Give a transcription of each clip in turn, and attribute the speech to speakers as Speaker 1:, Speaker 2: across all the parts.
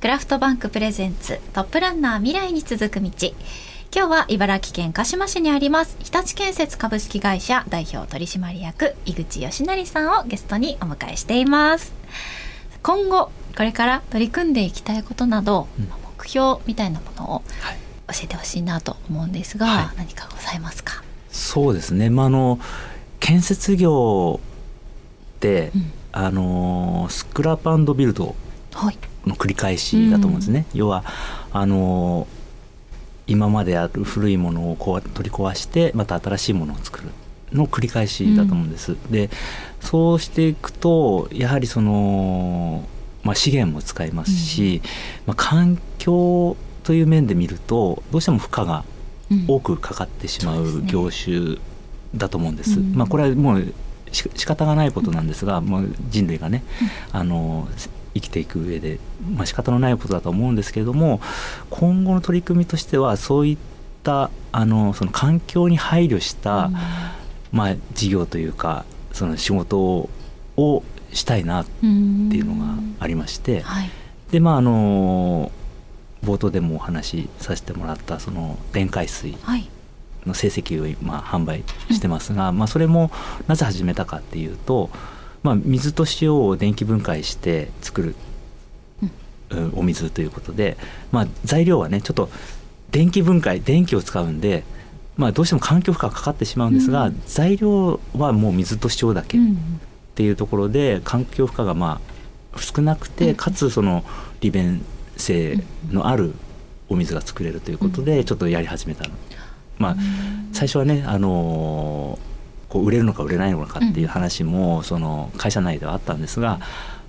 Speaker 1: クラフトバンクプレゼンツトップランナー未来に続く道。今日は茨城県鹿島市にあります日立建設株式会社代表取締役井口義成さんをゲストにお迎えしています。今後これから取り組んでいきたいことなど、うん、目標みたいなものを教えてほしいなと思うんですが、はい、何かございますか？
Speaker 2: そうですね、まあ、あの建設業で、うん、あのスクラップビルドの繰り返しだと思うんですね。はい、要はあの今まである古いものをこう取り壊してまた新しいものを作るの繰り返しだと思うんです。うん、でそうしていくとやはりその、まあ、資源も使いますし、うん、まあ、環境という面で見るとどうしても負荷が多くかかってしまう業種だと思うんです。うん、まあ、これはもうし仕方がないことなんですが、もう人類がね、あの生きていく上で、まあ仕方のないことだと思うんですけれども今後の取り組みとしてはそういったあのその環境に配慮した、うん、まあ、事業というかその仕事をしたいなっていうのがありまして、はい、でまああの冒頭でもお話しさせてもらったその電解水の成績を今販売してますが、まあ、それもなぜ始めたかっていうとまあ、水と塩を電気分解して作る、うん、お水ということで、まあ、材料はねちょっと電気分解電気を使うんで、まあ、どうしても環境負荷がかかってしまうんですが、うん、材料はもう水と塩だけっていうところで環境負荷がまあ少なくて、かつその利便性のあるお水が作れるということでちょっとやり始めたの。まあ、最初はね、あのーこう売れるのか売れないのかっていう話もその会社内ではあったんですが、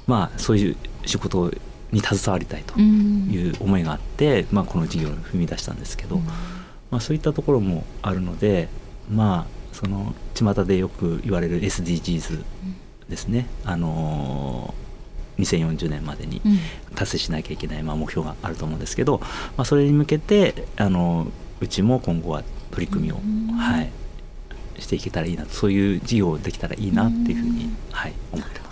Speaker 2: まあ、そういう仕事に携わりたいという思いがあって、まあ、この事業を踏み出したんですけど、まあ、そういったところもあるのでまあその巷でよく言われる SDGs ですね、あの2040年までに達成しなきゃいけない、まあ、目標があると思うんですけど、まあ、それに向けてあのうちも今後は取り組みを、はい、していけたらいいなそういう事業できたらいいなっていうふうに、はい、思ってます。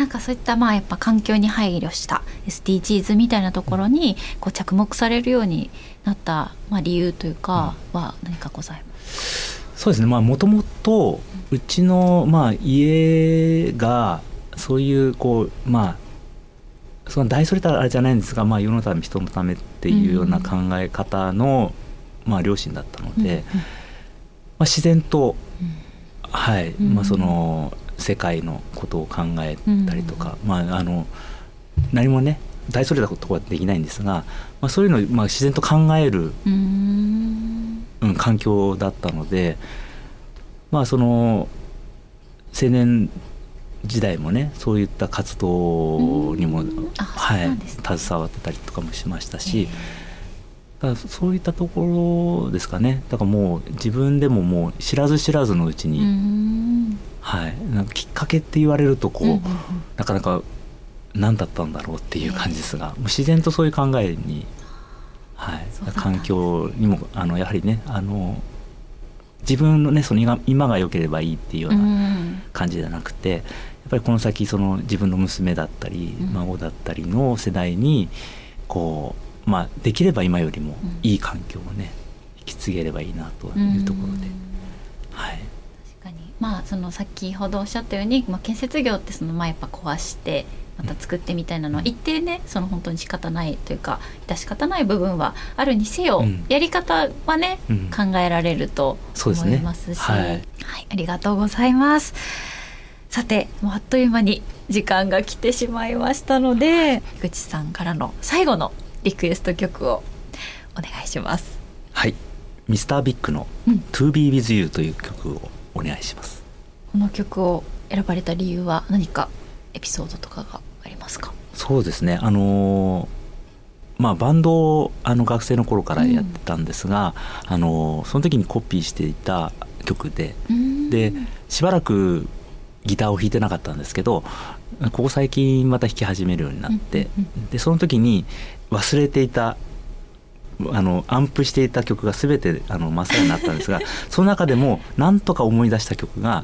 Speaker 1: なんかそういったまあやっぱ環境に配慮した SDGs みたいなところにこう着目されるようになったまあ理由というかは何かございます、
Speaker 2: うん、そうですね。まあもともとうちのまあ家がそういうこうまあその大それたあれじゃないんですが、まあ、世のため人のためっていうような考え方の、まあ、両親だったので、うんうんまあ、自然と、はい、まあ、その世界のことを考えたりとか、まあ、あの何もね大それたことはできないんですが、まあ、そういうのをまあ自然と考える、うん、環境だったので、まあ、その青年時代もねそういった活動にも、はい、携わってたりとかもしましたし。えーだそういったところですかね。だからもう自分でももう知らず知らずのうちに、はい、なんかきっかけって言われるとこう、うんうんうん、なかなか何だったんだろうっていう感じですが、もう自然とそういう考えに、はい、環境にもあのやはりねあの自分のねその今が良ければいいっていうような感じじゃなくて、やっぱりこの先その自分の娘だったり孫だったりの世代にこうまあ、できれば今よりもいい環境をね、引き継げればいいなというところで。はい、
Speaker 1: 確かに。まあその先ほどおっしゃったように、まあ、建設業ってそのまあやっぱ壊してまた作ってみたいなのは一定ねその本当に仕方ないというか致し方ない部分はあるにせよ、うん、やり方はね、うん、考えられると思いますし、ねはい、はい、ありがとうございます。さてもうあっという間に時間が来てしまいましたので井口さんからの最後のリクエスト曲をお願いします。
Speaker 2: はい。ミスタービッグの「To Be With You」という曲をお願いします、
Speaker 1: この曲を選ばれた理由は何かエピソードとかがありますか？
Speaker 2: そうですね。あのまあ、バンドをあの学生の頃からやってたんですが、うん、あのその時にコピーしていた曲で、でしばらくギターを弾いてなかったんですけどここ最近また弾き始めるようになって、でその時に忘れていたあのアンプしていた曲が全てあの真っさらになったんですが その中でもなんとか思い出した曲が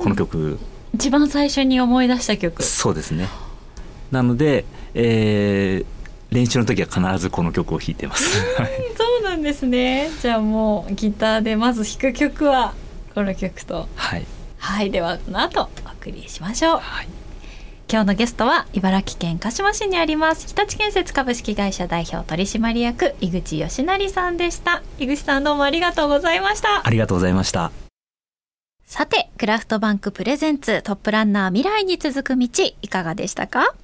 Speaker 2: この曲
Speaker 1: 一番最初に思い出した曲
Speaker 2: そうですねなので、えー、練習の時は必ずこの曲を弾いてます。
Speaker 1: そうなんですね。じゃあもうギターでまず弾く曲はこの曲と。
Speaker 2: はい。
Speaker 1: はい、ではこの後お送りしましょう。はい。今日のゲストは茨城県鹿島市にあります日立建設株式会社代表取締役井口義成さんでした井口さんどうもありがとうございました
Speaker 2: ありがとうございました
Speaker 1: さてクラフトバンクプレゼンツトップランナー未来に続く道いかがでしたか？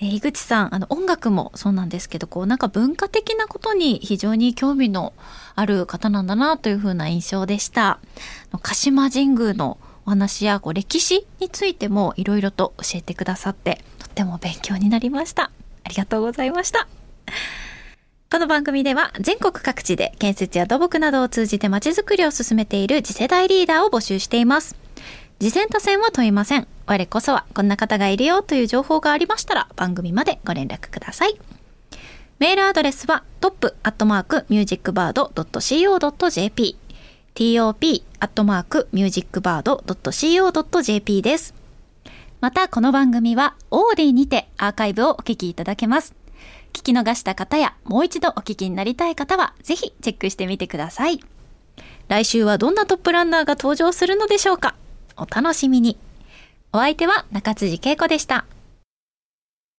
Speaker 1: えー、井口さん、あの音楽もそうなんですけど、こうなんか文化的なことに非常に興味のある方なんだなというふうな印象でした。鹿島神宮のお話やこう歴史についてもいろいろと教えてくださってとっても勉強になりました。ありがとうございました。この番組では全国各地で建設や土木などを通じてまちづくりを進めている次世代リーダーを募集しています。次戦多戦は問いません。我こそはこんな方がいるよという情報がありましたら番組までご連絡ください。メールアドレスはトップアットマークミュージックバード .co.jp top.musicbird.co.jp です。また、この番組は、オーディにてアーカイブをお聞きいただけます。聞き逃した方や、もう一度お聞きになりたい方は、ぜひチェックしてみてください。来週はどんなトップランナーが登場するのでしょうか？お楽しみに。お相手は中辻恵子でした。